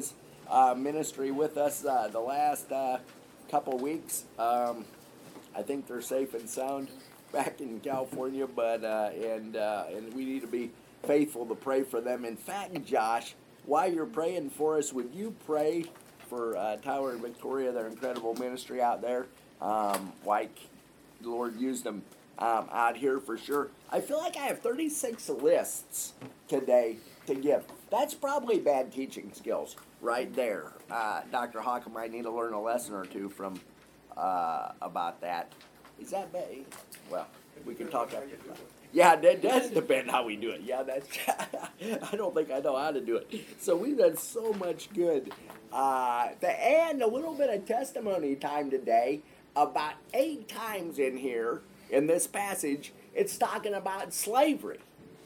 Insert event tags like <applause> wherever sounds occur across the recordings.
his uh, ministry with us uh, the last uh, couple weeks. Um, I think they're safe and sound <laughs> back in California, but and and we need to be faithful to pray for them. In fact, Josh, while you're praying for us, would you pray for uh, Tyler and Victoria, their incredible ministry out there? Um, like the Lord used them um, out here for sure. I feel like I have 36 lists today to give. That's probably bad teaching skills right there. Uh, Dr. Hawk might need to learn a lesson or two from uh, about that. Is that bad? Well, we can talk after. Yeah, that does depend how we do it. Yeah, that's. <laughs> I don't think I know how to do it. So we've done so much good. Uh, and a little bit of testimony time today. About eight times in here in this passage, it's talking about slavery,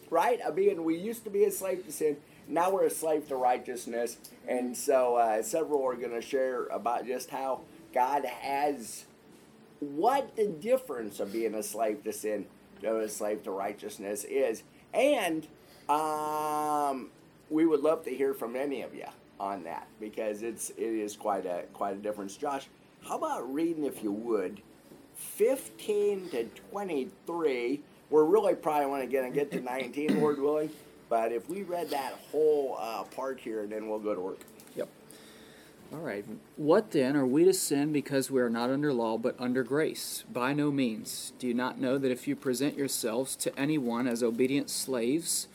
right? I mean, we used to be a slave to sin. Now we're a slave to righteousness. And so uh, several are going to share about just how God has what the difference of being a slave to sin to a slave to righteousness is. And um, we would love to hear from any of you on that because it's it is quite a quite a difference. Josh, how about reading if you would 15 to 23. We're really probably want to get and get to 19, Lord willing. But if we read that whole uh, part here, then we'll go to work. Yep. All right. What then are we to sin because we are not under law but under grace? By no means. Do you not know that if you present yourselves to anyone as obedient slaves,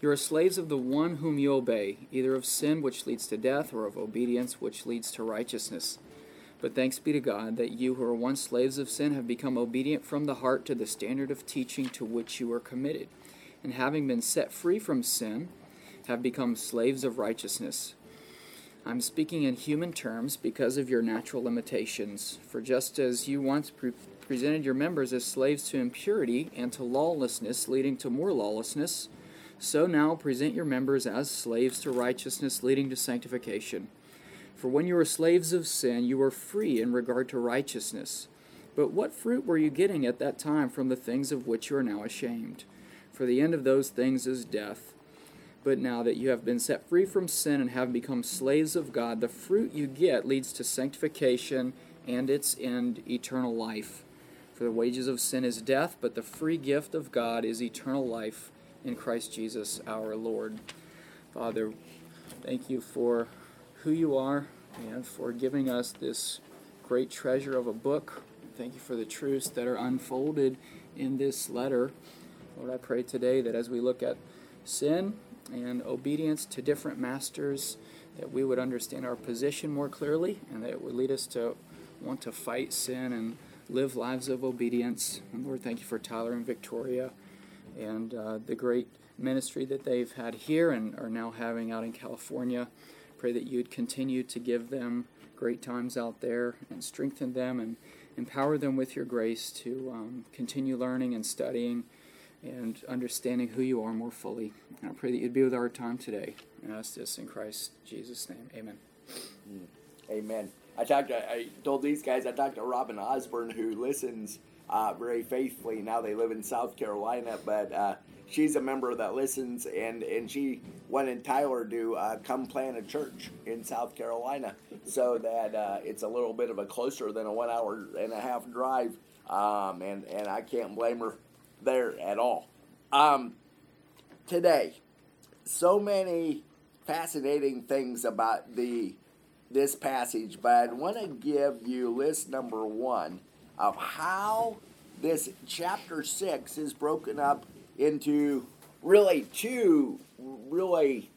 you are slaves of the one whom you obey, either of sin which leads to death or of obedience which leads to righteousness? But thanks be to God that you who were once slaves of sin have become obedient from the heart to the standard of teaching to which you were committed. And having been set free from sin, have become slaves of righteousness. I'm speaking in human terms because of your natural limitations. For just as you once pre- presented your members as slaves to impurity and to lawlessness, leading to more lawlessness, so now present your members as slaves to righteousness, leading to sanctification. For when you were slaves of sin, you were free in regard to righteousness. But what fruit were you getting at that time from the things of which you are now ashamed? For the end of those things is death. But now that you have been set free from sin and have become slaves of God, the fruit you get leads to sanctification and its end, eternal life. For the wages of sin is death, but the free gift of God is eternal life in Christ Jesus our Lord. Father, thank you for who you are and for giving us this great treasure of a book. Thank you for the truths that are unfolded in this letter. Lord, I pray today that as we look at sin and obedience to different masters, that we would understand our position more clearly and that it would lead us to want to fight sin and live lives of obedience. And Lord, thank you for Tyler and Victoria and uh, the great ministry that they've had here and are now having out in California. Pray that you'd continue to give them great times out there and strengthen them and empower them with your grace to um, continue learning and studying and understanding who you are more fully. And I pray that you'd be with our time today. And I ask this in Christ Jesus' name. Amen. Mm. Amen. I talked. To, I told these guys. I talked to Robin Osborne, who listens uh, very faithfully. Now they live in South Carolina, but uh, she's a member that listens, and and she wanted Tyler to uh, come plant a church in South Carolina, so that uh, it's a little bit of a closer than a one hour and a half drive, um, and and I can't blame her there at all. Um, today, so many fascinating things about the this passage, but I want to give you list number one of how this chapter six is broken up into really two really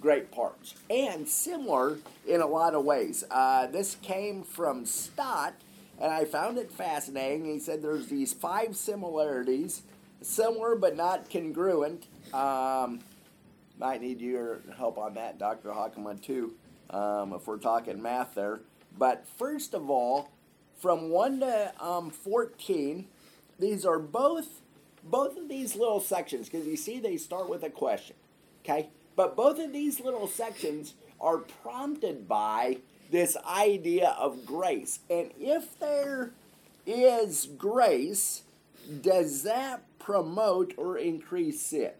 great parts and similar in a lot of ways. Uh, this came from Stott, and I found it fascinating. He said there's these five similarities, similar but not congruent. Um, might need your help on that, Dr. Hockeman, too, um, if we're talking math there. But first of all, from 1 to um, 14, these are both both of these little sections, because you see they start with a question, okay? But both of these little sections are prompted by this idea of grace. And if there is grace, does that promote or increase sin?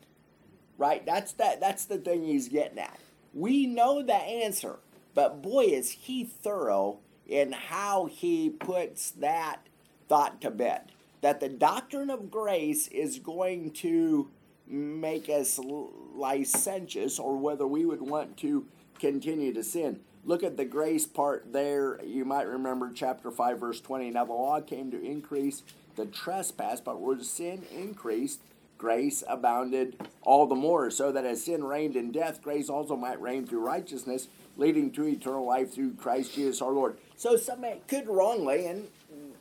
Right? That's that that's the thing he's getting at. We know the answer, but boy, is he thorough in how he puts that thought to bed. That the doctrine of grace is going to make us licentious or whether we would want to continue to sin. Look at the grace part there. You might remember chapter 5, verse 20. Now the law came to increase the trespass, but where sin increased, grace abounded all the more, so that as sin reigned in death, grace also might reign through righteousness, leading to eternal life through Christ Jesus our Lord. So somebody could wrongly and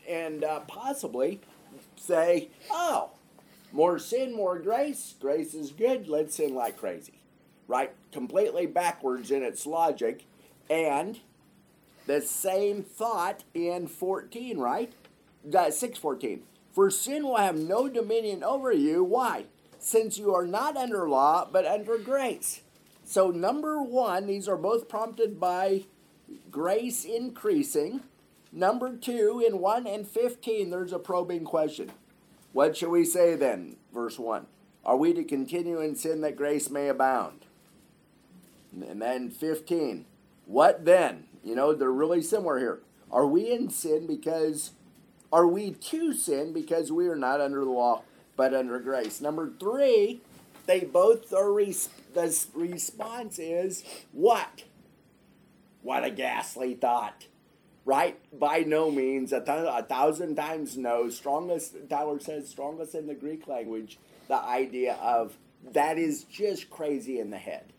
and uh, possibly say, "Oh, more sin, more grace. Grace is good. Let's sin like crazy." Right? Completely backwards in its logic, and the same thought in 14, right? 614. For sin will have no dominion over you. Why? Since you are not under law, but under grace. So, number one, these are both prompted by grace increasing. Number two, in 1 and 15, there's a probing question. What shall we say then? Verse 1. Are we to continue in sin that grace may abound? And then 15. What then? You know, they're really similar here. Are we in sin because, are we to sin because we are not under the law but under grace? Number three, they both are, res- the response is what? What a ghastly thought. Right? By no means. A, th- a thousand times no. Strongest, Tyler says, strongest in the Greek language, the idea of that is just crazy in the head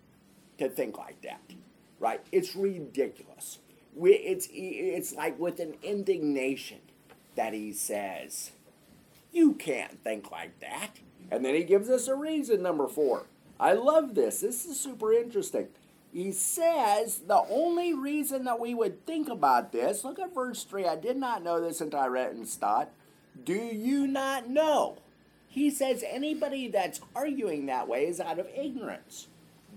to think like that right? It's ridiculous. We, it's, it's like with an indignation that he says, You can't think like that. And then he gives us a reason, number four. I love this. This is super interesting. He says the only reason that we would think about this, look at verse 3. I did not know this until I read in Stott. Do you not know? He says anybody that's arguing that way is out of ignorance.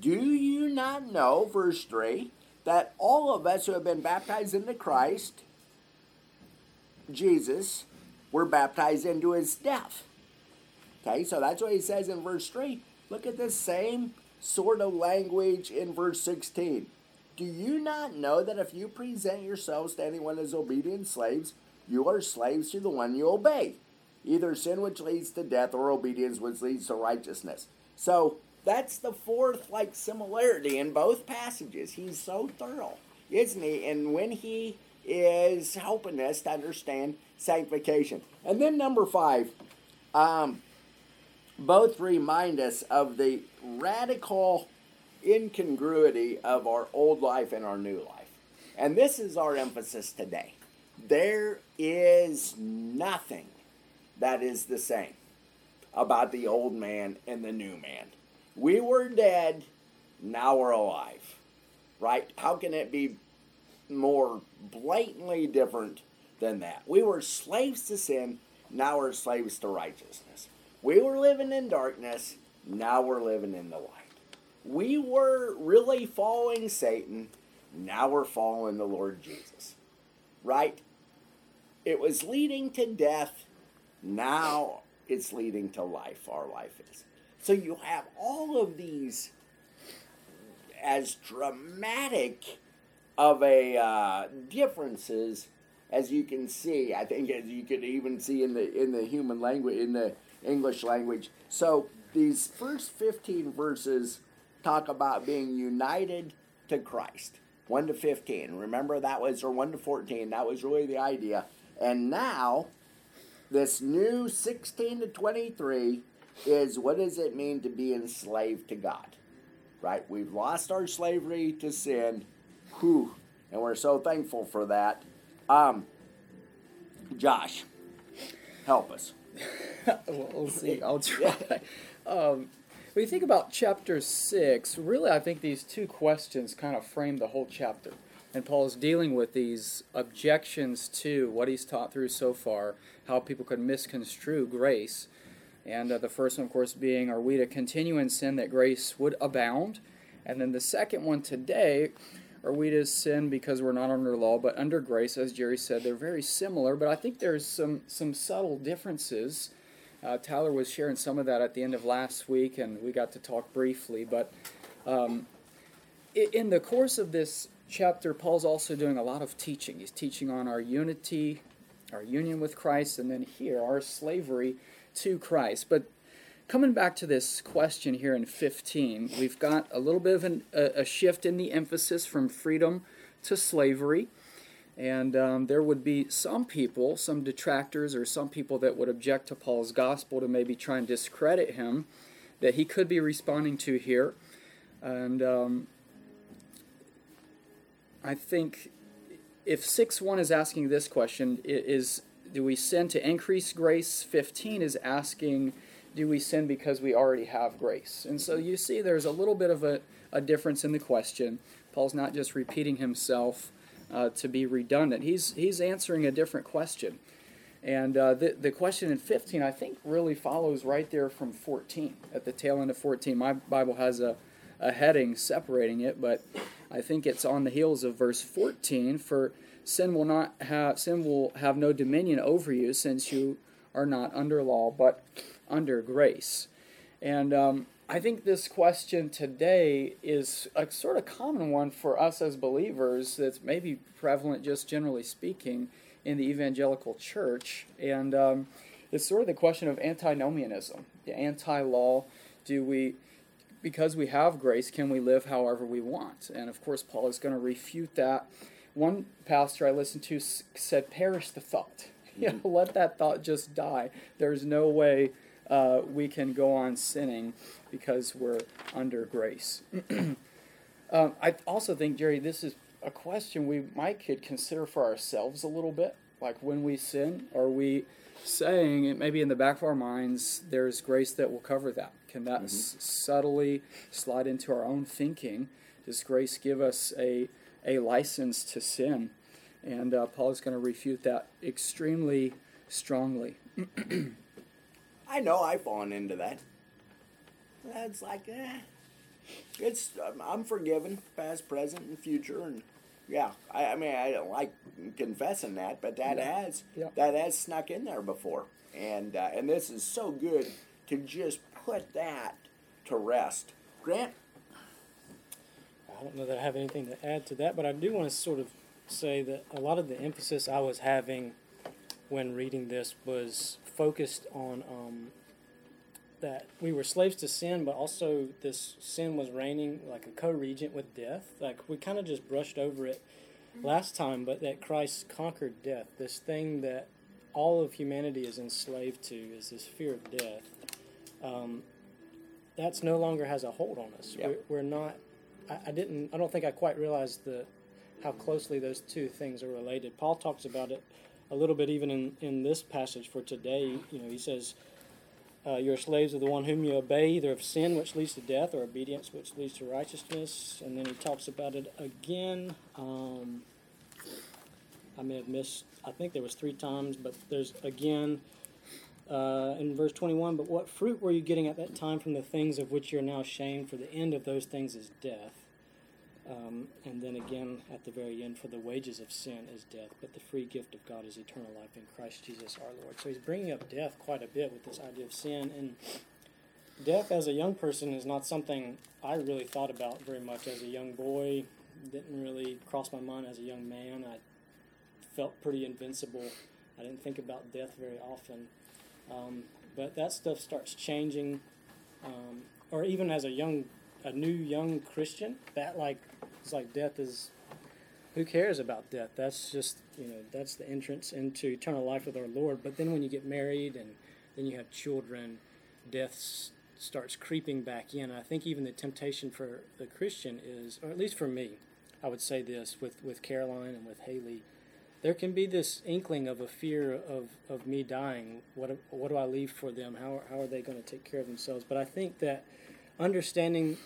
Do you not know, verse 3, that all of us who have been baptized into Christ, Jesus, were baptized into his death? Okay, so that's what he says in verse 3. Look at the same sort of language in verse 16. Do you not know that if you present yourselves to anyone as obedient slaves, you are slaves to the one you obey? Either sin which leads to death or obedience which leads to righteousness. So that's the fourth like similarity in both passages. He's so thorough, isn't he? And when he is helping us to understand sanctification. And then number five, um, both remind us of the radical incongruity of our old life and our new life. And this is our emphasis today. There is nothing that is the same about the old man and the new man. We were dead, now we're alive. Right? How can it be more blatantly different than that? We were slaves to sin, now we're slaves to righteousness. We were living in darkness, now we're living in the light. We were really following Satan, now we're following the Lord Jesus. Right? It was leading to death, now it's leading to life. Our life is. So you have all of these as dramatic of a uh, differences as you can see. I think as you could even see in the in the human language in the English language. So these first 15 verses talk about being united to Christ. 1 to 15. Remember that was or 1 to 14. That was really the idea. And now this new 16 to 23 is what does it mean to be enslaved to God? Right? We've lost our slavery to sin. Whew. And we're so thankful for that. Um, Josh, help us. <laughs> well, we'll see. I'll <laughs> try. Um, when you think about chapter 6, really, I think these two questions kind of frame the whole chapter. And Paul is dealing with these objections to what he's taught through so far, how people could misconstrue grace. And uh, the first one, of course, being, Are we to continue in sin that grace would abound? And then the second one today, Are we to sin because we're not under law but under grace? As Jerry said, they're very similar, but I think there's some, some subtle differences. Uh, Tyler was sharing some of that at the end of last week, and we got to talk briefly. But um, in the course of this chapter, Paul's also doing a lot of teaching. He's teaching on our unity, our union with Christ, and then here, our slavery to Christ. But coming back to this question here in 15, we've got a little bit of an, a, a shift in the emphasis from freedom to slavery. And um, there would be some people, some detractors, or some people that would object to Paul's gospel to maybe try and discredit him that he could be responding to here. And um, I think if 6 1 is asking this question, is do we sin to increase grace? 15 is asking, do we sin because we already have grace? And so you see there's a little bit of a, a difference in the question. Paul's not just repeating himself uh, to be redundant, he's, he's answering a different question. And uh, the, the question in 15, I think, really follows right there from 14, at the tail end of 14. My Bible has a, a heading separating it, but I think it's on the heels of verse 14. For sin will not have sin will have no dominion over you, since you are not under law, but under grace. And um, I think this question today is a sort of common one for us as believers. That's maybe prevalent, just generally speaking, in the evangelical church, and um, it's sort of the question of antinomianism, the anti-law. Do we because we have grace, can we live however we want? And of course, Paul is going to refute that. One pastor I listened to said, "Perish the thought. <laughs> You know, let that thought just die. There's no way uh, we can go on sinning because we're under grace." <clears throat> um, I also think, Jerry, this is a question we might could consider for ourselves a little bit. Like when we sin, are we saying it maybe in the back of our minds there's grace that will cover that. Can that s- subtly slide into our own thinking? Does grace give us a, a license to sin? And uh, paul is going to refute that extremely strongly. <clears throat> I know I've fallen into that. It's like, eh, it's I'm, I'm forgiven, past, present, and future, and yeah, I, I mean I don't like confessing that, but that Yeah. has Yeah. that has snuck in there before, and uh, and this is so good to just put that to rest. Grant, I don't know that I have anything to add to that, but I do want to sort of say that a lot of the emphasis I was having when reading this was focused on um, that we were slaves to sin, but also this sin was reigning like a co-regent with death. Like we kind of just brushed over it last time, but that Christ conquered death. This thing that all of humanity is enslaved to is this fear of death. Um, that's no longer has a hold on us. Yeah. We're, we're not. I, I didn't. I don't think I quite realized the how closely those two things are related. Paul talks about it a little bit even in, in this passage for today. You know, he says, uh, "You're slaves of the one whom you obey, either of sin, which leads to death, or obedience, which leads to righteousness." And then he talks about it again. Um, I may have missed. I think there was three times, but there's again uh, in verse 21. But what fruit were you getting at that time from the things of which you're now ashamed? For the end of those things is death. Um, and then again at the very end, for the wages of sin is death, but the free gift of God is eternal life in Christ Jesus our Lord. So he's bringing up death quite a bit with this idea of sin. And death as a young person is not something I really thought about very much as a young boy. Didn't really cross my mind as a young man. I felt pretty invincible. I didn't think about death very often. Um, but that stuff starts changing, um, or even as a young, a new young Christian, that like it's like death is. Who cares about death? That's just you know that's the entrance into eternal life with our Lord. But then when you get married and then you have children, death starts creeping back in. I think even the temptation for the Christian is, or at least for me, I would say this with with Caroline and with Haley there can be this inkling of a fear of, of me dying. What what do I leave for them? How how are they going to take care of themselves? But I think that understanding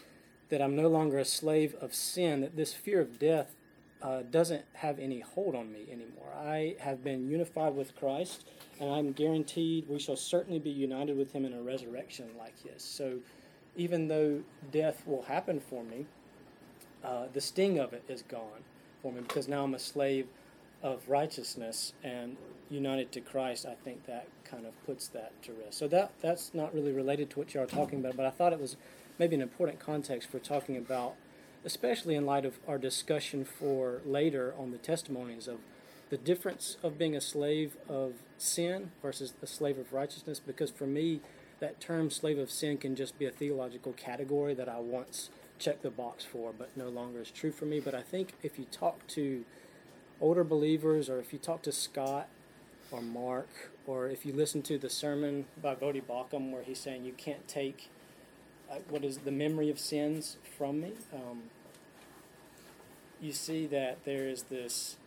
that I'm no longer a slave of sin, that this fear of death uh, doesn't have any hold on me anymore. I have been unified with Christ, and I'm guaranteed we shall certainly be united with Him in a resurrection like His. So, even though death will happen for me, uh, the sting of it is gone for me because now I'm a slave of righteousness and united to Christ. I think that kind of puts that to rest. So that that's not really related to what you are talking about, but I thought it was maybe an important context for talking about especially in light of our discussion for later on the testimonies of the difference of being a slave of sin versus a slave of righteousness. Because for me, that term slave of sin can just be a theological category that I once checked the box for, but no longer is true for me. But I think if you talk to older believers, or if you talk to Scott or Mark, or if you listen to the sermon by Voddie Baucham where he's saying you can't take what is the memory of sins from me, um, you see that there is this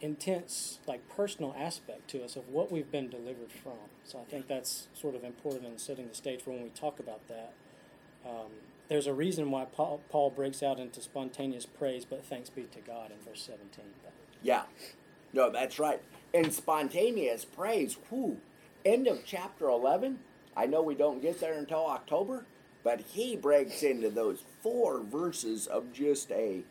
intense, like personal aspect to us of what we've been delivered from. So I think that's sort of important in setting the stage for when we talk about that. Um, there's a reason why Paul, Paul breaks out into spontaneous praise, but thanks be to God in verse 17. Yeah. No, that's right. And spontaneous praise, whoo. End of chapter 11. I know we don't get there until October, but he breaks into those four verses of just a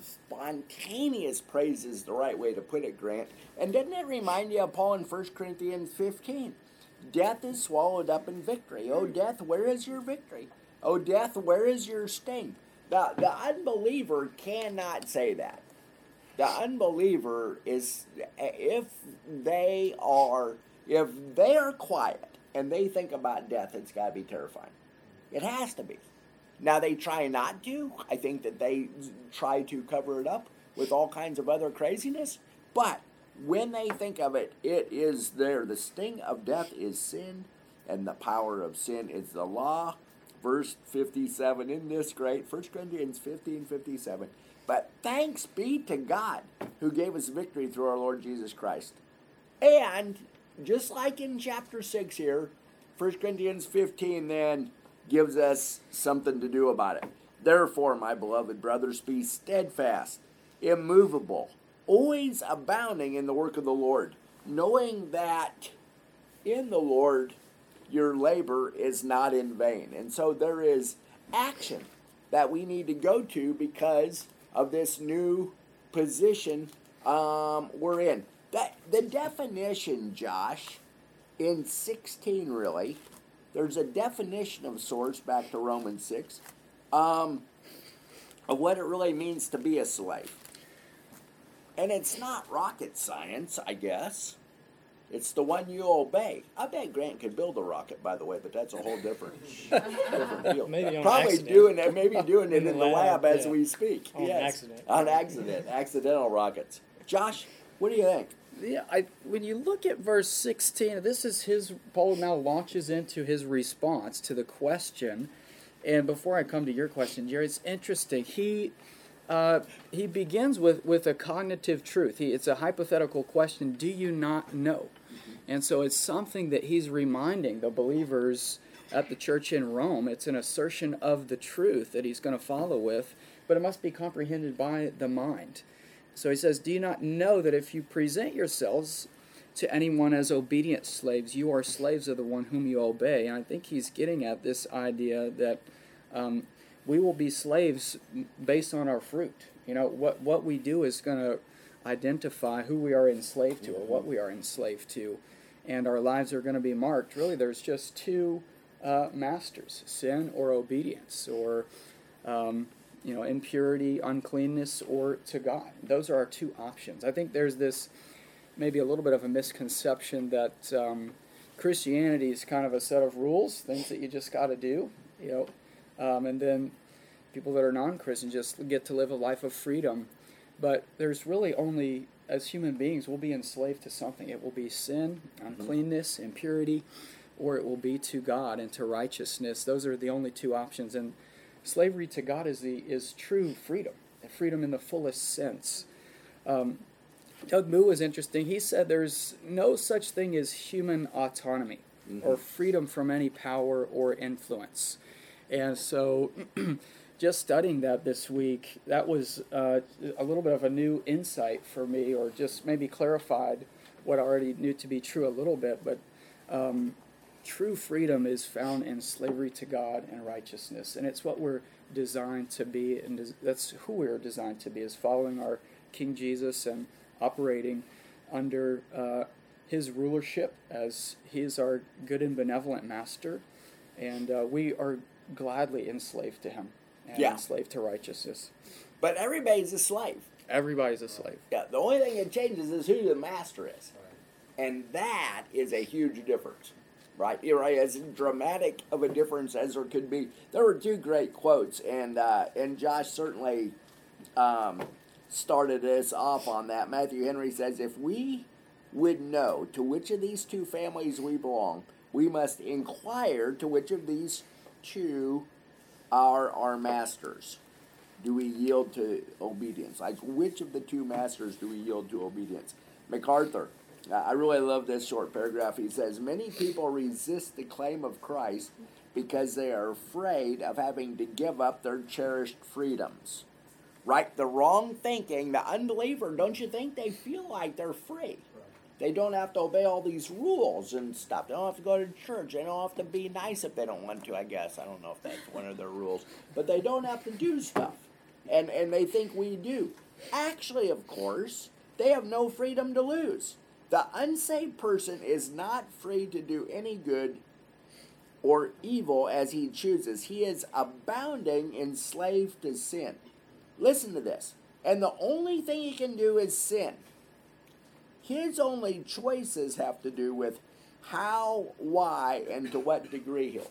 spontaneous praise is the right way to put it, Grant. And doesn't it remind you of Paul in 1 Corinthians 15? Death is swallowed up in victory. Oh, death, where is your victory? Oh, death, where is your sting? The, the unbeliever cannot say that. The unbeliever is, if they are, if they are quiet and they think about death, it's got to be terrifying. It has to be. Now they try not to. I think that they try to cover it up with all kinds of other craziness. But when they think of it, it is there. The sting of death is sin, and the power of sin is the law. Verse 57 in this great, 1 Corinthians 15 57. But thanks be to God who gave us victory through our Lord Jesus Christ. And just like in chapter 6 here, 1 Corinthians 15 then gives us something to do about it. Therefore, my beloved brothers, be steadfast, immovable, always abounding in the work of the Lord, knowing that in the Lord your labor is not in vain. And so there is action that we need to go to because of this new position um, we're in. That the definition, Josh, in 16 really, there's a definition of sorts back to Romans 6 um, of what it really means to be a slave. And it's not rocket science, I guess. It's the one you obey. I bet Grant could build a rocket, by the way, but that's a whole different, <laughs> different deal. Maybe on Probably accident. doing it, maybe doing it In in, the the lab, lab, as yeah. we speak. On yes. accident. On accident, accidental rockets. Josh, what do you think? Yeah, I, when you look at verse 16, this is his, Paul now launches into his response to the question. And before I come to your question, Jerry, it's interesting. He, uh, he begins with, with a cognitive truth. He, it's a hypothetical question Do you not know? And so it's something that he's reminding the believers at the church in Rome. It's an assertion of the truth that he's going to follow with, but it must be comprehended by the mind. So he says, Do you not know that if you present yourselves to anyone as obedient slaves, you are slaves of the one whom you obey? And I think he's getting at this idea that um, we will be slaves based on our fruit. You know, what, what we do is going to identify who we are enslaved to or what we are enslaved to. And our lives are going to be marked. Really, there's just two uh, masters sin or obedience, or um, you know, impurity, uncleanness, or to God. Those are our two options. I think there's this maybe a little bit of a misconception that um, Christianity is kind of a set of rules, things that you just got to do, you know, um, and then people that are non-Christian just get to live a life of freedom. But there's really only, as human beings, we'll be enslaved to something. It will be sin, uncleanness, impurity, or it will be to God and to righteousness. Those are the only two options. And slavery to God is the is true freedom, freedom in the fullest sense. Um, Doug Moo was interesting. He said there's no such thing as human autonomy or freedom from any power or influence. And so, <clears throat> just studying that this week, that was uh, a little bit of a new insight for me, or just maybe clarified what I already knew to be true a little bit. But um, true freedom is found in slavery to God and righteousness, and it's what we're designed to be, and that's who we're designed to be, is following our King Jesus and operating under uh, His rulership as He is our good and benevolent Master, and uh, we are gladly enslaved to Him. and Yeah. enslaved to righteousness. But everybody's a slave. Everybody's a slave. Yeah, the only thing that changes is who the master is. And that is a huge difference. Right? Right, as dramatic of a difference as there could be. There were two great quotes, and uh, and Josh certainly um, started us off on that. Matthew Henry says, If we would know to which of these two families we belong, we must inquire to which of these two are our masters. Do we yield to obedience? Like, which of the two masters do we yield to obedience? MacArthur, I really love this short paragraph. He says, Many people resist the claim of Christ because they are afraid of having to give up their cherished freedoms. Right? The wrong thinking, the unbeliever, don't you think they feel like they're free? They don't have to obey all these rules and stuff. They don't have to go to church. They don't have to be nice if they don't want to, I guess. I don't know if that's one of their rules. But they don't have to do stuff. And and they think we do. Actually, of course, they have no freedom to lose. The unsaved person is not free to do any good or evil as he chooses. He is abounding enslaved to sin. Listen to this. And the only thing he can do is sin. His only choices have to do with how, why, and to what degree he'll.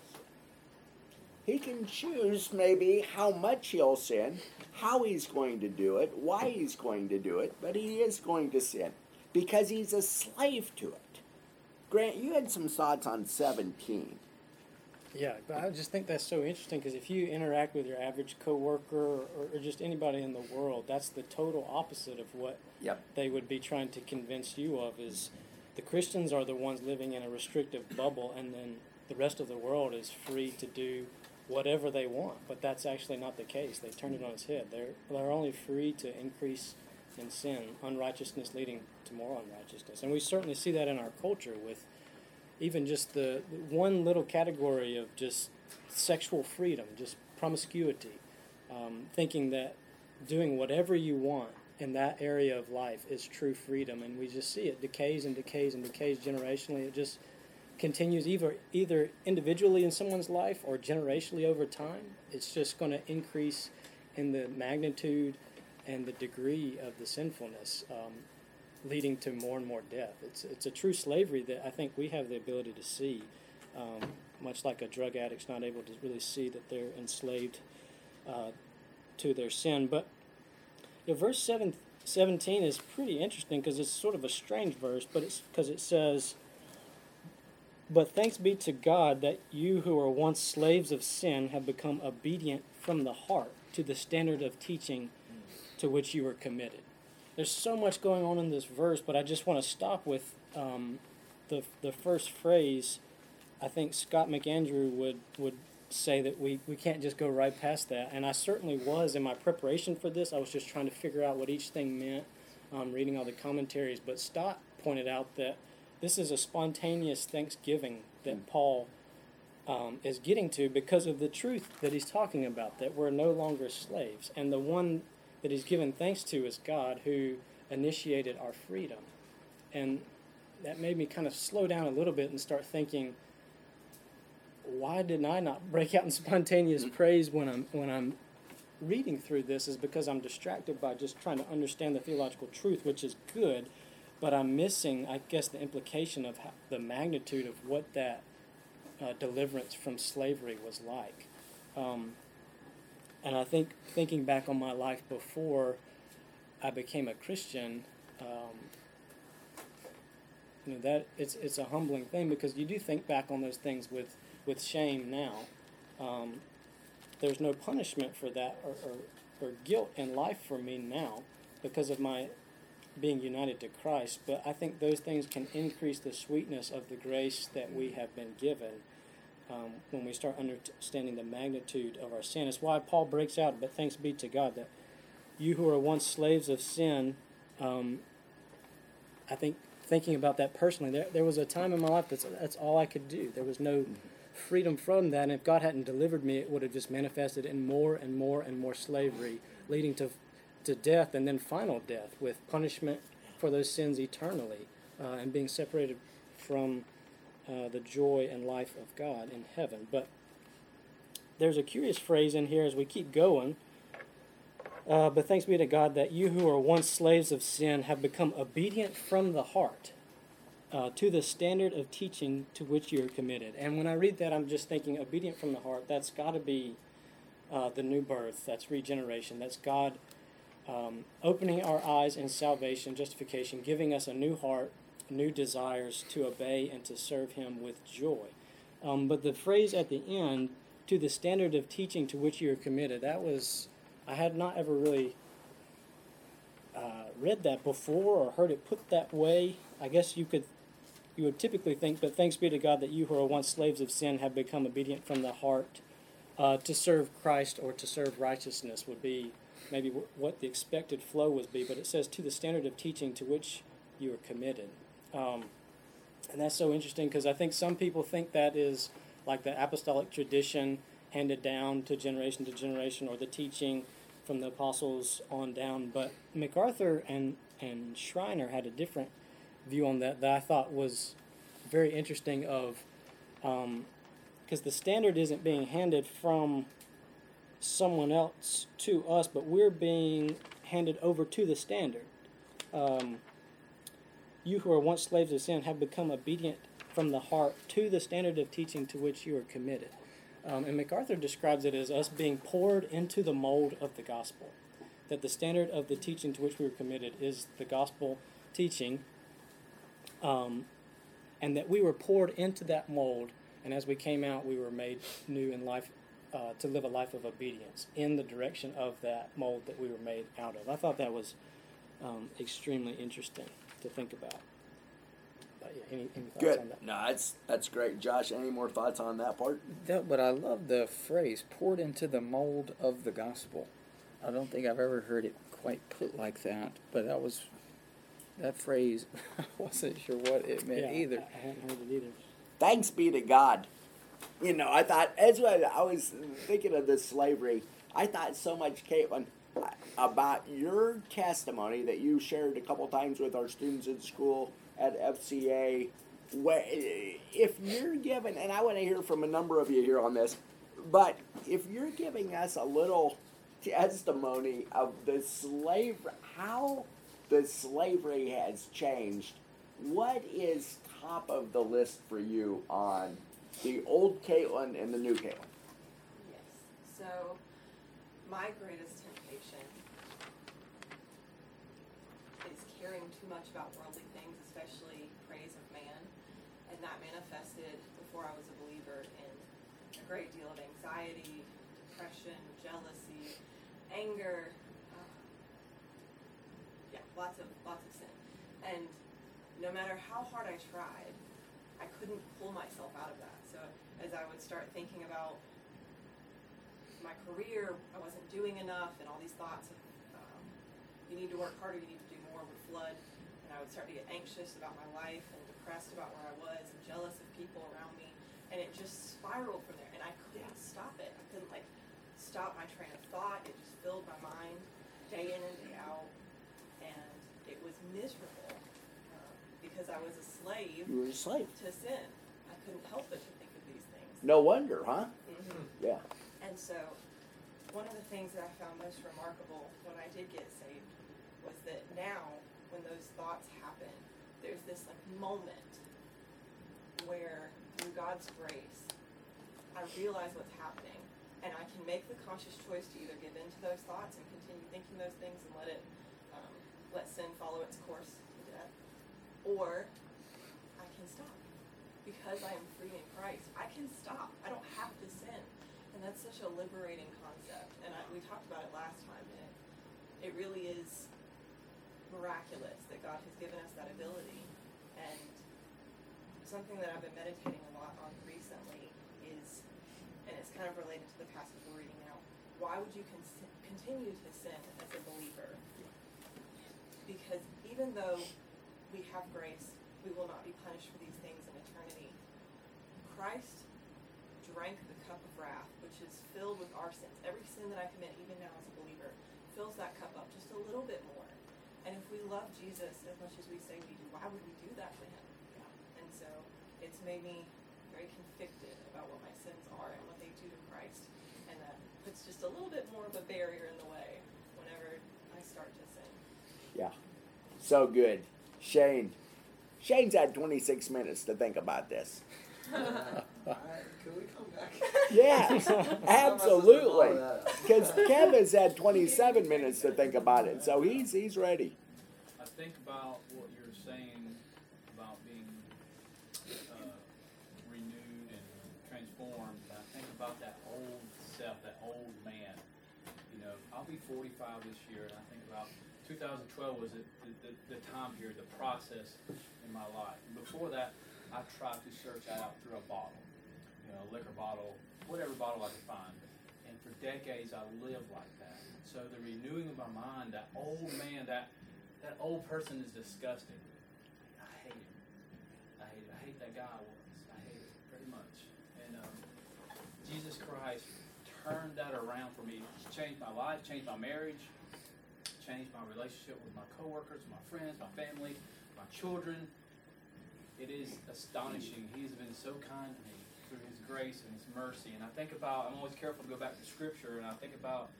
He can choose maybe how much he'll sin, how he's going to do it, why he's going to do it, but he is going to sin because he's a slave to it. Grant, you had some thoughts on 17. Yeah, but I just think that's so interesting because if you interact with your average coworker or, or just anybody in the world, that's the total opposite of what Yep. they would be trying to convince you of. Is the Christians are the ones living in a restrictive bubble, and then the rest of the world is free to do whatever they want. But that's actually not the case. They turn it on its head. They're they're only free to increase in sin, unrighteousness leading to more unrighteousness, and we certainly see that in our culture with even just the one little category of just sexual freedom, just promiscuity, um, thinking that doing whatever you want in that area of life is true freedom, and we just see it decays and decays and decays generationally. It just continues either either individually in someone's life or generationally over time. It's just going to increase in the magnitude and the degree of the sinfulness. Um, leading to more and more death. It's it's a true slavery that I think we have the ability to see, um, much like a drug addict's not able to really see that they're enslaved uh, to their sin. But you know, verse seven, 17 is pretty interesting because it's sort of a strange verse, but it's because it says. But thanks be to God that you who were once slaves of sin have become obedient from the heart to the standard of teaching to which you were committed there's so much going on in this verse, but I just want to stop with um, the the first phrase. I think Scott McAndrew would would say that we, we can't just go right past that, and I certainly was in my preparation for this. I was just trying to figure out what each thing meant, um, reading all the commentaries. But Stott pointed out that this is a spontaneous thanksgiving that Paul um, is getting to because of the truth that he's talking about that we're no longer slaves, and the one that he's given thanks to is God who initiated our freedom. And that made me kind of slow down a little bit and start thinking, why didn't I not break out in spontaneous praise when I'm when I'm reading through this is because I'm distracted by just trying to understand the theological truth, which is good, but I'm missing, I guess, the implication of how, the magnitude of what that uh, deliverance from slavery was like. Um, and I think thinking back on my life before I became a Christian, um, you know that it's it's a humbling thing because you do think back on those things with with shame now. Um, there's no punishment for that or, or, or guilt in life for me now because of my being united to Christ. But I think those things can increase the sweetness of the grace that we have been given um, when we start understanding the magnitude of our sin. It's why Paul breaks out, but thanks be to God that you who were once slaves of sin, um, I think thinking about that personally, there, there was a time in my life that's, that's all I could do. There was no freedom from that, and if God hadn't delivered me, it would have just manifested in more and more and more slavery, leading to, to death and then final death with punishment for those sins eternally uh, and being separated from uh, the joy and life of God in heaven. But there's a curious phrase in here as we keep going. Uh, but thanks be to God that you who were once slaves of sin have become obedient from the heart uh, to the standard of teaching to which you are committed. And when I read that, I'm just thinking obedient from the heart. That's got to be uh, the new birth. That's regeneration. That's God um, opening our eyes in salvation, justification, giving us a new heart, new desires to obey and to serve Him with joy. Um, but the phrase at the end, to the standard of teaching to which you are committed, that was, I had not ever really uh, read that before or heard it put that way. I guess you could, you would typically think, but thanks be to God that you who were once slaves of sin have become obedient from the heart. Uh, to serve Christ or to serve righteousness would be maybe w- what the expected flow would be, but it says to the standard of teaching to which you are committed. Um, and that's so interesting because I think some people think that is like the apostolic tradition handed down to generation to generation or the teaching from the apostles on down. But MacArthur and, and Schreiner had a different view on that that I thought was very interesting of because the standard isn't being handed from someone else to us, but we're being handed over to the standard. Um, you who are once slaves of sin have become obedient from the heart to the standard of teaching to which you are committed. Um, and MacArthur describes it as us being poured into the mold of the gospel. That the standard of the teaching to which we were committed is the gospel teaching, um, and that we were poured into that mold, and as we came out, we were made new in life uh, to live a life of obedience in the direction of that mold that we were made out of. I thought that was um, extremely interesting to think about. But yeah, any, any thoughts Good. on that? No, that's that's great, Josh. Any more thoughts on that part? That, but I love the phrase "poured into the mold of the gospel." I don't think I've ever heard it quite put like that, but that was that phrase. <laughs> I wasn't sure what it meant yeah, either. I, I hadn't heard it either. Thanks be to God. You know, I thought as well, I was thinking of this slavery. I thought so much, Caitlin, about your testimony that you shared a couple times with our students in school at FCA. If you're giving, and I want to hear from a number of you here on this, but if you're giving us a little testimony of the slave, how the slavery has changed, what is top of the list for you on the old Caitlin and the new Caitlin? Yes. So, my greatest temptation is caring too much about worldly things, especially praise of man. And that manifested before I was a believer in a great deal of anxiety, depression, jealousy, anger. Uh, yeah, lots of lots of sin. And no matter how hard I tried, I couldn't pull myself out of that. So as I would start thinking about my career, I wasn't doing enough, and all these thoughts of um, you need to work harder, you need to do more would flood, I would start to get anxious about my life and depressed about where I was and jealous of people around me, and it just spiraled from there, and I couldn't stop it. I couldn't like stop my train of thought. It just filled my mind day in and day out, and it was miserable um, because I was a slave You were a slave. to sin. I couldn't help but to think of these things. No wonder, huh? Mhm. Yeah. And so, one of the things that I found most remarkable when I did get saved was that now, when those thoughts happen, there's this like moment where, through God's grace, I realize what's happening, and I can make the conscious choice to either give in to those thoughts and continue thinking those things and let it, um, let sin follow its course to death, or I can stop because I am free in Christ. I can stop. I don't have to sin. And that's such a liberating concept. And I, we talked about it last time, and it, it really is miraculous that God has given us that ability. And something that I've been meditating a lot on recently is, and it's kind of related to the passage we're reading now, why would you con- continue to sin as a believer? Because even though we have grace, we will not be punished for these things in eternity. Christ drank the cup of wrath, which is filled with our sins. Every sin that I commit, even now as a believer, fills that cup up just a little bit more. And if we love Jesus as much as we say we do, why would we do that to him? And so it's made me very convicted about what my sins are and what they do to Christ. And that puts just a little bit more of a barrier in the way whenever I start to sin. Yeah. So good. Shane. Shane's had 26 minutes to think about this. <laughs> Alright, can we come back? Yes, absolutely. Because Kevin's had 27 minutes to think about it, so he's he's ready. I think about what you're saying about being uh, renewed and transformed. I think about that old self, that old man. You know, I'll be 45 this year, and I think about 2012 was the, the, the time period, the process in my life. And before that, I tried to search out through a bottle, you know, a liquor bottle, whatever bottle I could find. And for decades, I lived like that. So the renewing of my mind, that old man, that that old person is disgusting. I hate him. I hate. It. I hate that guy I was. I hate it very much. And um, Jesus Christ turned that around for me. Changed my life. Changed my marriage. Changed my relationship with my coworkers, my friends, my family, my children. It is astonishing. He has been so kind to me through His grace and His mercy. And I think about. I'm always careful to go back to Scripture, and I think about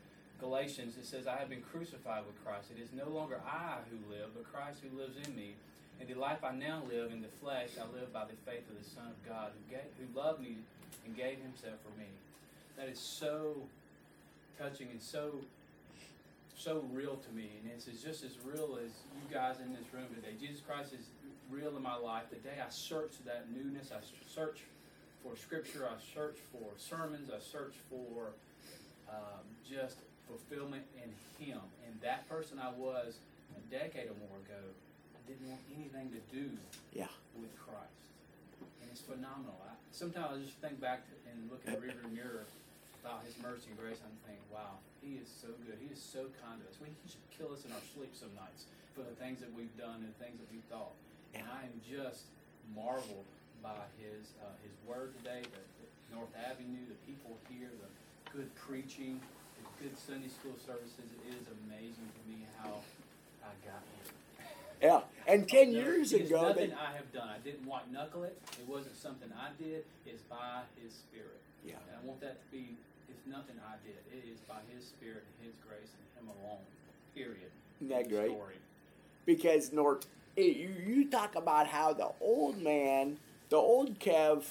Galatians, it says, I have been crucified with Christ. It is no longer I who live, but Christ who lives in me. And the life I now live in the flesh, I live by the faith of the Son of God, who, gave, who loved me and gave himself for me. That is so touching and so so real to me. And it's, it's just as real as you guys in this room today. Jesus Christ is real in my life. The day I search that newness, I search for Scripture, I search for sermons, I search for um, just fulfillment in Him. And that person I was a decade or more ago, I didn't want anything to do Yeah. with Christ. And it's phenomenal. I, sometimes I just think back to, and look in the rearview mirror about His mercy and grace. I'm thinking, wow, He is so good. He is so kind to us. We, he should kill us in our sleep some nights for the things that we've done and the things that we thought. And I am just marveled by His uh, His Word today, the, North Avenue, the people here, the good preaching, the good Sunday school services. It is amazing to me how I got here. Yeah. And 10 No, years ago, nothing they, I have done. I didn't white knuckle it. It wasn't something I did. It's by His Spirit. Yeah. And I want that to be. It's nothing I did. It is by His Spirit and His grace and Him alone. Period. Isn't that great? Story. because North, you, you talk about how the old man, the old Kev,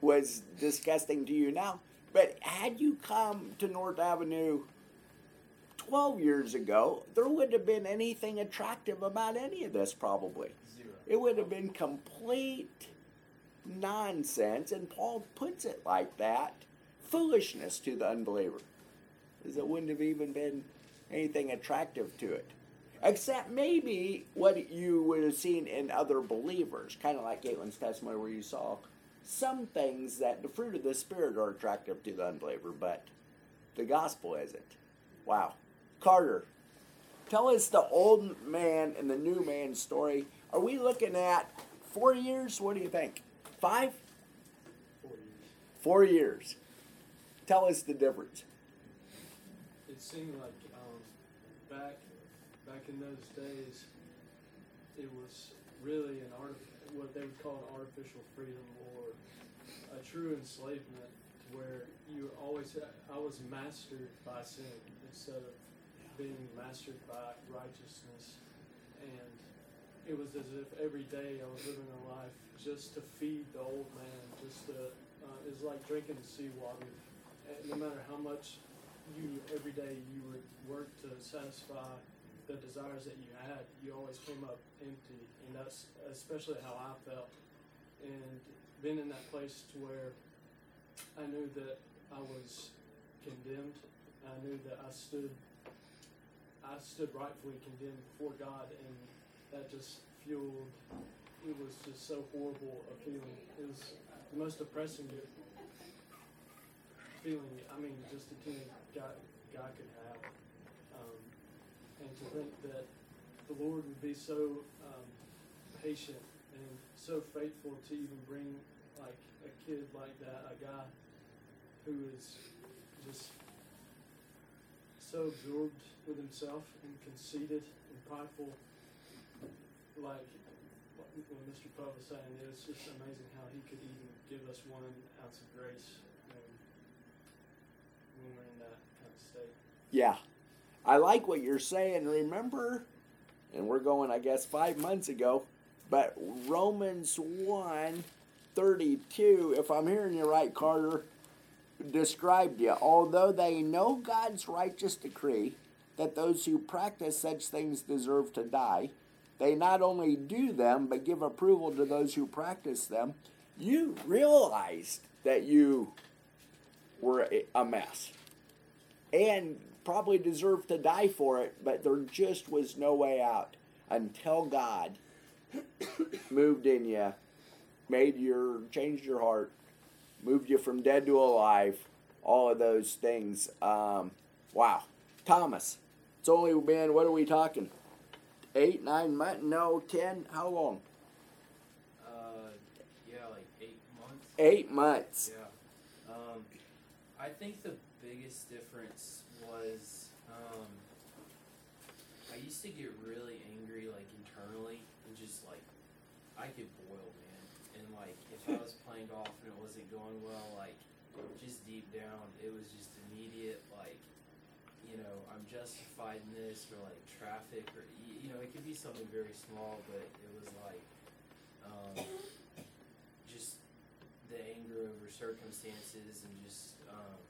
was disgusting to you now. But had you come to North Avenue 12 years ago, there wouldn't have been anything attractive about any of this, probably. Zero. It would have been complete nonsense, and Paul puts it like that foolishness to the unbeliever. Because it wouldn't have even been anything attractive to it. Except maybe what you would have seen in other believers, kind of like Caitlin's testimony, where you saw some things that the fruit of the Spirit are attractive to the unbeliever, but the gospel isn't. Wow. Carter, tell us the old man and the new man story. Are we looking at four years? What do you think? Five? four years. Four years. Tell us the difference. It seemed like um, back back in those days, it was really an art what they would call an artificial freedom or a true enslavement, where you always I was mastered by sin instead of being mastered by righteousness, and it was as if every day I was living a life just to feed the old man, just to uh, it's like drinking seawater. No matter how much you every day you would work to satisfy the desires that you had, you always came up empty, and that's especially how I felt. And being in that place to where I knew that I was condemned, I knew that I stood, I stood rightfully condemned before God, and that just fueled. It was just so horrible a feeling. It was the most depressing feeling. I mean, just a teenage guy, guy could have, to think that the Lord would be so um, patient and so faithful to even bring like a kid like that, a guy who is just so absorbed with himself and conceited and prideful, like what Mr. Puff was saying, it's just amazing how he could even give us one ounce of grace when we're in that kind of state. Yeah. I like what you're saying. Remember, and we're going, I guess, five months ago, but Romans 1 32, if I'm hearing you right, Carter, described you. Although they know God's righteous decree that those who practice such things deserve to die, they not only do them, but give approval to those who practice them. You realized that you were a- mess and probably deserved to die for it, but there just was no way out until God <coughs> moved in you, made your, changed your heart, moved you from dead to alive, all of those things. Um, wow. Thomas, it's only been, what are we talking? Eight, nine months? No, ten? How long? Uh, yeah, like eight months. Eight months. Yeah. Um, I think the biggest difference was um, I used to get really angry, like internally, and just like I could boil, man. And like if I was playing golf and it wasn't going well, like just deep down, it was just immediate, like you know, I'm justified in this, or like traffic, or you know, it could be something very small, but it was like um, just the anger over circumstances and just um,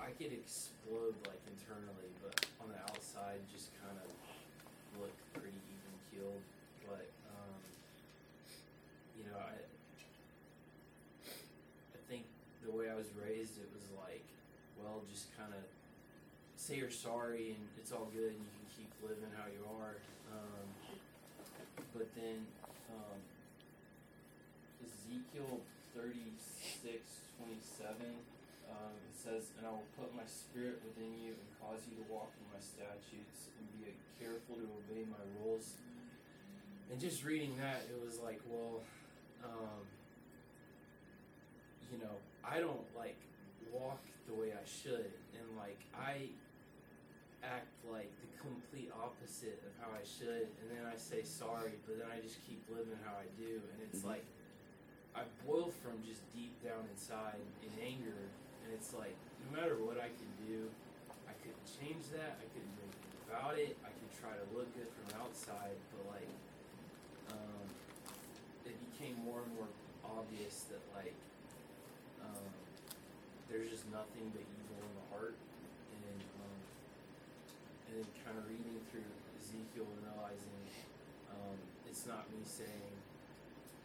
I could explode like internally, but on the outside just kind of look pretty even keeled. But um, you know, I I think the way I was raised, it was like, well, just kind of say you're sorry and it's all good and you can keep living how you are. Um, but then um, Ezekiel 36, 27, um, it says, And I will put my spirit within you and cause you to walk in my statutes and be careful to obey my rules. And just reading that, it was like, well, um, you know, I don't like walk the way I should. And like, I act like the complete opposite of how I should. And then I say sorry, but then I just keep living how I do. And it's Mhm. like, I boil from just deep down inside in anger, and it's like no matter what I could do, I couldn't change that. I couldn't do about it. I could try to look good from outside, but like, um, it became more and more obvious that like, um, there's just nothing but evil in the heart, and um, and then kind of reading through Ezekiel and realizing um, it's not me saying,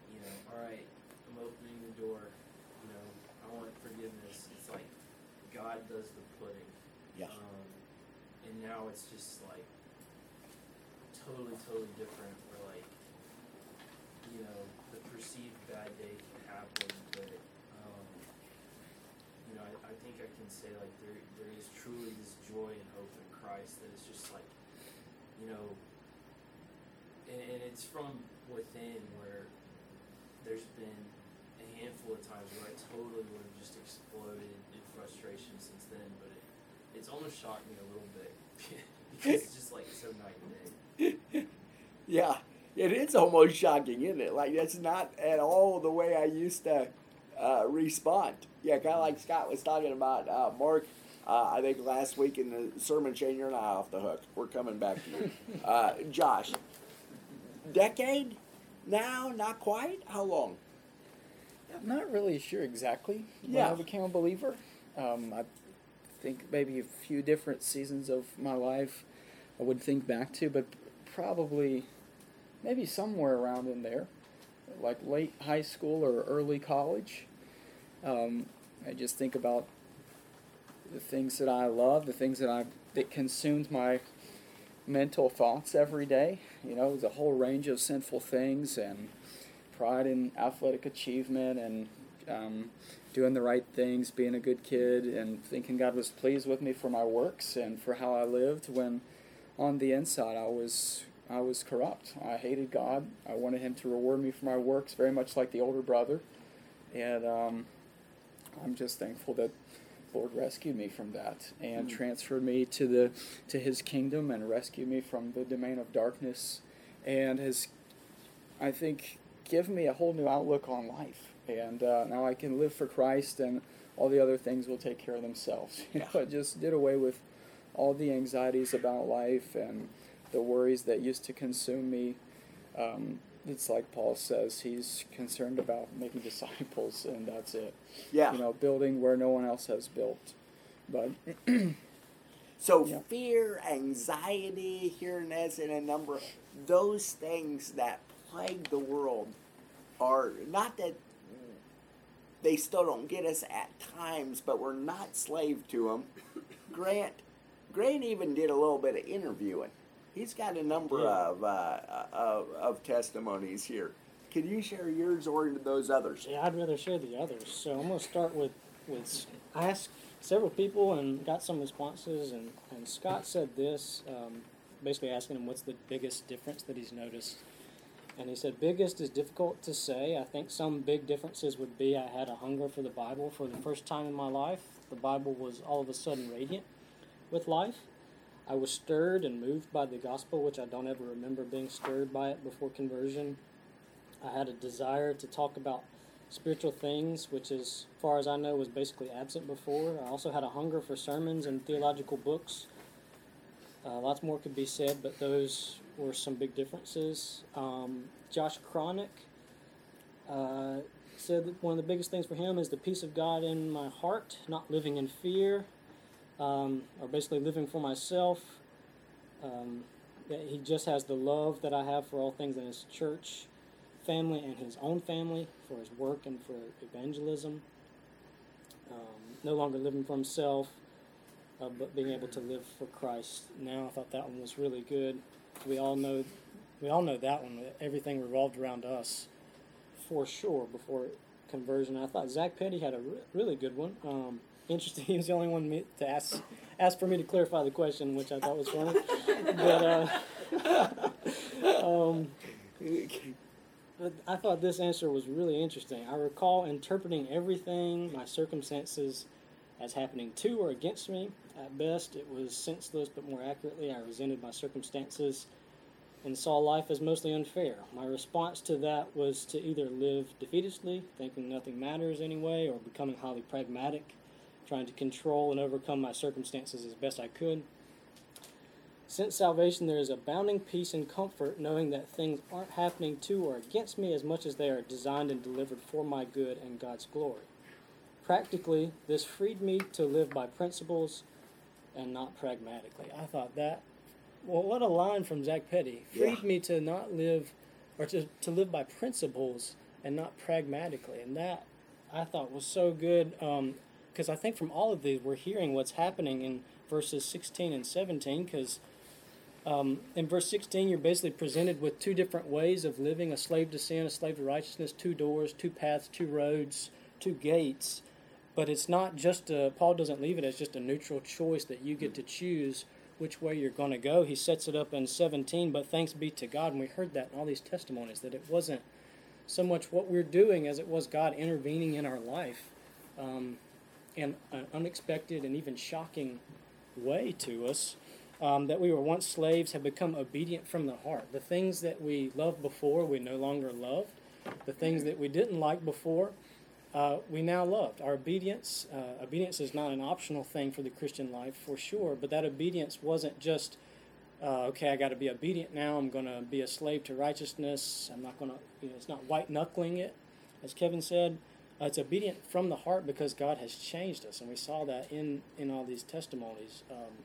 you know, all right, I'm opening the door. You know, I want forgiveness. It's like God does the pudding. Yeah. Um, and now it's just like totally, totally different. Where like, you know, the perceived bad day can happen, but um, you know, I, I think I can say like there, there is truly this joy and hope in Christ that is just like, you know, and, and it's from within where there's been handful of times where I totally would have just exploded in frustration since then, but it, it's almost shocked me a little bit <laughs> because it's just like so night and day. <laughs> Yeah, it is almost shocking, isn't it? Like that's not at all the way I used to uh, respond. Yeah, kind of like Scott was talking about. Uh, Mark, uh, I think last week in the sermon chain, you're not off the hook. We're coming back to you. <laughs> Uh, Josh, decade now? Not quite. How long? I'm not really sure exactly when Yeah. I became a believer. Um, I think maybe a few different seasons of my life I would think back to, but probably maybe somewhere around in there, like late high school or early college. Um, I just think about the things that I love, the things that I that consumed my mental thoughts every day. You know, the whole range of sinful things and pride in athletic achievement and um, doing the right things, being a good kid, and thinking God was pleased with me for my works and for how I lived. When on the inside I was I was corrupt. I hated God. I wanted Him to reward me for my works, very much like the older brother. And um, I'm just thankful that Lord rescued me from that and Mm. transferred me to the to His kingdom and rescued me from the domain of darkness, and has I think given me a whole new outlook on life. And uh, now I can live for Christ and all the other things will take care of themselves. <laughs> You know, it just did away with all the anxieties about life and the worries that used to consume me. Um, it's like Paul says, he's concerned about making <laughs> disciples, and that's it. Yeah. You know, building where no one else has built. But <clears throat> So Yeah. fear, anxiety, this, and a number of those things that plague the world are not that they still don't get us at times, but we're not slave to them. <coughs> Grant, Grant even did a little bit of interviewing. He's got a number Yeah. of, uh, of of testimonies here. Can you share yours or those others? Yeah, I'd rather share the others. So I'm going to start with with I asked several people and got some responses, and and Scott said this, um, basically asking him what's the biggest difference that he's noticed, and he said biggest is difficult to say. I think some big differences would be I had a hunger for the Bible for the first time in my life. The Bible was all of a sudden radiant with life. I was stirred and moved by the gospel, which I don't ever remember being stirred by it before conversion. I had a desire to talk about spiritual things, which, as far as I know, was basically absent before. I also had a hunger for sermons and theological books. Uh, lots more could be said, but those were some big differences. Um, Josh Cronick uh, said that one of the biggest things for him is the peace of God in my heart, not living in fear, um, or basically living for myself. Um, that he just has the love that I have for all things in his church family and his own family, for his work and for evangelism. Um, no longer living for himself, uh, but being able to live for Christ. Now, I thought that one was really good. We all know, we all know that one. Everything revolved around us, for sure. Before conversion, I thought Zach Petty had a re- really good one. Um, interesting. <laughs> He was the only one me- to ask ask for me to clarify the question, which I thought was funny. but uh, <laughs> um, but I thought this answer was really interesting. I recall interpreting everything, my circumstances, as happening to or against me. At best, it was senseless, but more accurately, I resented my circumstances and saw life as mostly unfair. My response to that was to either live defeatedly, thinking nothing matters anyway, or becoming highly pragmatic, trying to control and overcome my circumstances as best I could. Since salvation, there is abounding peace and comfort knowing that things aren't happening to or against me as much as they are designed and delivered for my good and God's glory. Practically, this freed me to live by principles and not pragmatically. I thought that, well, what a line from Zach Petty. Freed Yeah. me to not live, or to, to live by principles and not pragmatically. And that, I thought, was so good. Because I think from all of these, we're hearing what's happening in verses 16 and 17. Because um, in verse 16, you're basically presented with two different ways of living a slave to sin, a slave to righteousness, two doors, two paths, two roads, two gates. But it's not just a, Paul doesn't leave it as just a neutral choice that you get to choose which way you're going to go. He sets it up in 17, but thanks be to God. And we heard that in all these testimonies that it wasn't so much what we're doing as it was God intervening in our life um, in an unexpected and even shocking way to us. Um, that we were once slaves have become obedient from the heart. The things that we loved before, we no longer loved. The things that we didn't like before, uh, we now loved. Our obedience, uh, obedience is not an optional thing for the Christian life, for sure. But that obedience wasn't just, uh, okay, I got to be obedient now. I'm going to be a slave to righteousness. I'm not going to, you know, it's not white knuckling it, as Kevin said. Uh, it's obedient from the heart because God has changed us, and we saw that in in all these testimonies. Um,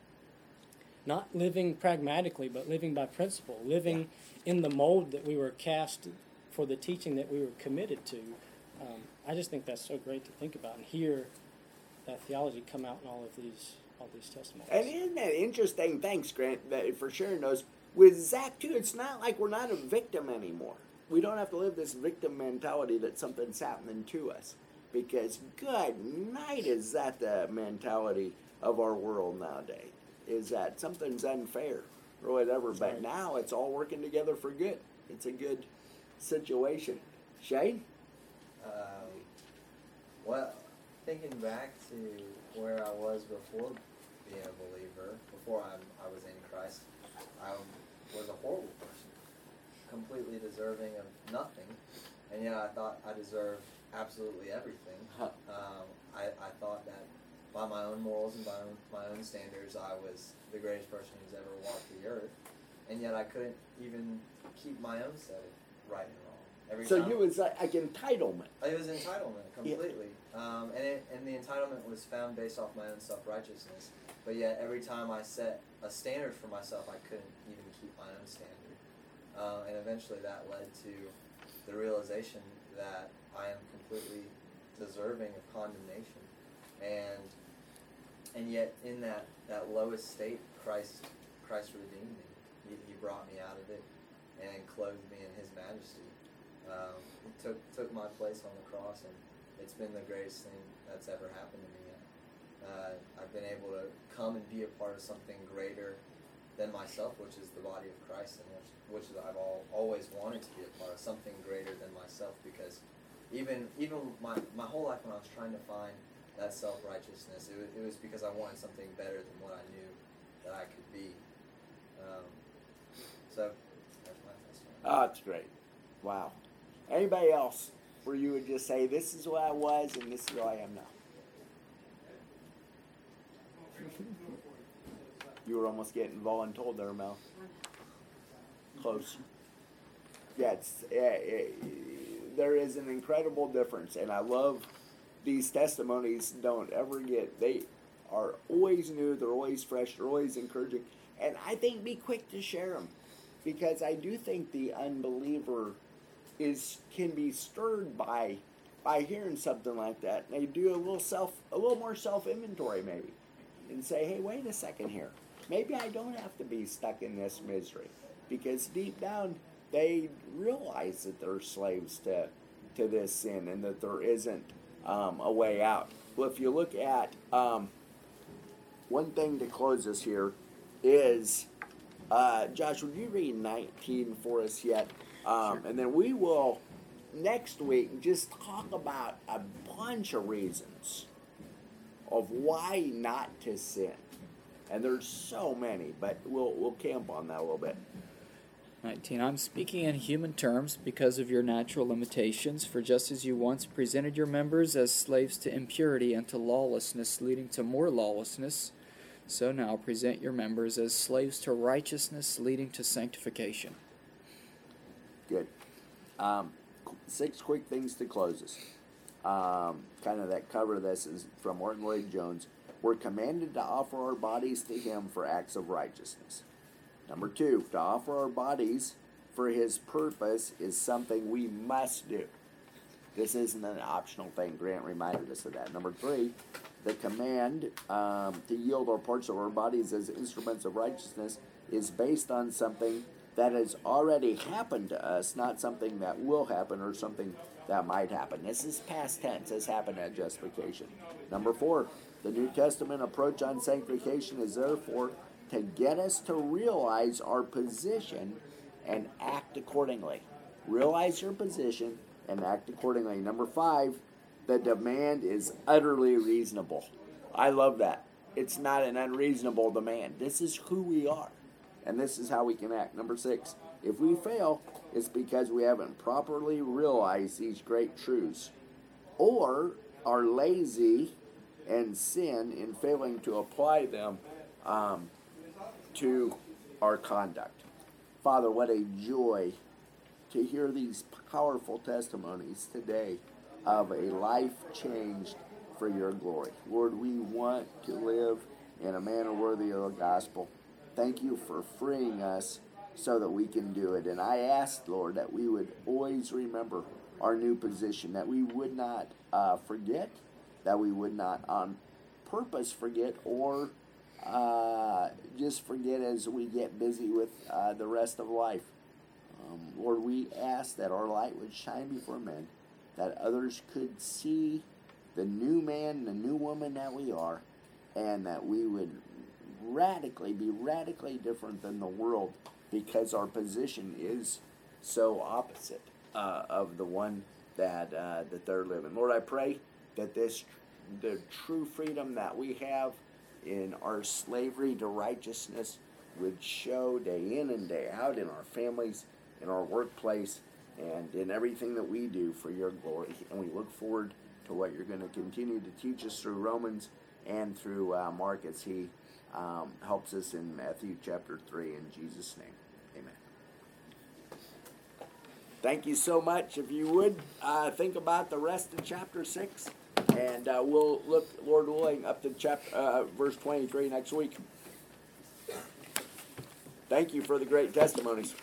not living pragmatically, but living by principle, living in the mold that we were cast for the teaching that we were committed to. Um, I just think that's so great to think about and hear that theology come out in all of these all these testimonies. And isn't that interesting? Thanks, Grant, that for sharing those. With Zach too, it's not like we're not a victim anymore. We don't have to live this victim mentality that something's happening to us. Because good night is that the mentality of our world nowadays. Is that something's unfair or whatever. But right. now it's all working together for good. It's a good situation. Shane? Um, well, thinking back to where I was before being a believer, before I'm, I was in Christ, I was a horrible person, completely deserving of nothing, and yet I thought I deserved absolutely everything. Huh. Um, I, I thought that by my own morals and by own, my own standards, I was the greatest person who's ever walked the earth, and yet I couldn't even keep my own set of right and wrong. Every So time, you was like, like entitlement. it was entitlement completely, um, and it, and the entitlement was found based off my own self righteousness. But yet, every time I set a standard for myself, I couldn't even keep my own standard, uh, and eventually that led to the realization that I am completely deserving of condemnation, and and yet in that, that lowest state, Christ Christ redeemed me. He, he brought me out of it and clothed me in His majesty. Um, took took my place on the cross, and it's been the greatest thing that's ever happened to me. Uh, I've been able to come and be a part of something greater than myself, which is the body of Christ, and which which I've all, always wanted to be a part of, something greater than myself. Because even even my my whole life when I was trying to find that self righteousness, it, wa- it was because I wanted something better than what I knew that I could be. Um, so that's my testimony. Oh, that's great. Wow. Anybody else where you would just say, this is who I was and this is who I am now? you were almost getting voluntold there, Mel. Close. Yeah, it's, eh, eh, there is an incredible difference, and I love these testimonies. Don't ever get they are always new. They're always fresh. They're always encouraging, and I think be quick to share them because I do think the unbeliever is can be stirred by by hearing something like that. They do a little self a little more self inventory maybe, and say, hey, wait a second here. Maybe I don't have to be stuck in this misery, because deep down they realize that they're slaves to to this sin and that there isn't um, a way out. Well, if you look at um, one thing to close us here is uh, Josh, would you read 19 for us yet? Um, And then we will next week just talk about a bunch of reasons of why not to sin. And there's so many, but we'll we'll camp on that a little bit. 19. I'm speaking in human terms because of your natural limitations, for just as you once presented your members as slaves to impurity and to lawlessness, leading to more lawlessness, so now present your members as slaves to righteousness, leading to sanctification. Good. Um, six quick things to close us. Um, kind of that cover this is from Martyn Lloyd-Jones. We're commanded to offer our bodies to Him for acts of righteousness. Number two, to offer our bodies for His purpose is something we must do. This isn't an optional thing. Grant reminded us of that. Number three, the command um, to yield our parts of our bodies as instruments of righteousness is based on something that has already happened to us, not something that will happen or something that might happen. This is past tense. This happened at justification. Number four, the New Testament approach on sanctification is therefore to get us to realize our position and act accordingly. Realize your position and act accordingly. Number five, the demand is utterly reasonable. I love that. It's not an unreasonable demand. This is who we are, and this is how we can act. Number six, if we fail, it's because we haven't properly realized these great truths or are lazy and sin in failing to apply them um, to our conduct. Father, what a joy to hear these powerful testimonies today of a life changed for your glory. Lord, we want to live in a manner worthy of the gospel. Thank you for freeing us so that we can do it. And I ask, Lord, that we would always remember our new position, that we would not uh, forget, that we would not on purpose forget or uh, just forget as we get busy with uh, the rest of life. Um, Lord, we ask that our light would shine before men, that others could see the new man, the new woman that we are, and that we would radically be radically different than the world because our position is so opposite uh, of the one that uh, that they're living. Lord, I pray that this the true freedom that we have in our slavery to righteousness would show day in and day out in our families, in our workplace, and in everything that we do for your glory. And we look forward to what you're going to continue to teach us through Romans and through uh, Mark as he um, helps us in Matthew chapter 3. In Jesus' name, amen. Thank you so much. If you would uh, think about the rest of chapter 6, and uh, we'll look, Lord willing, up to chapter, uh, verse 23 next week. Thank you for the great testimonies.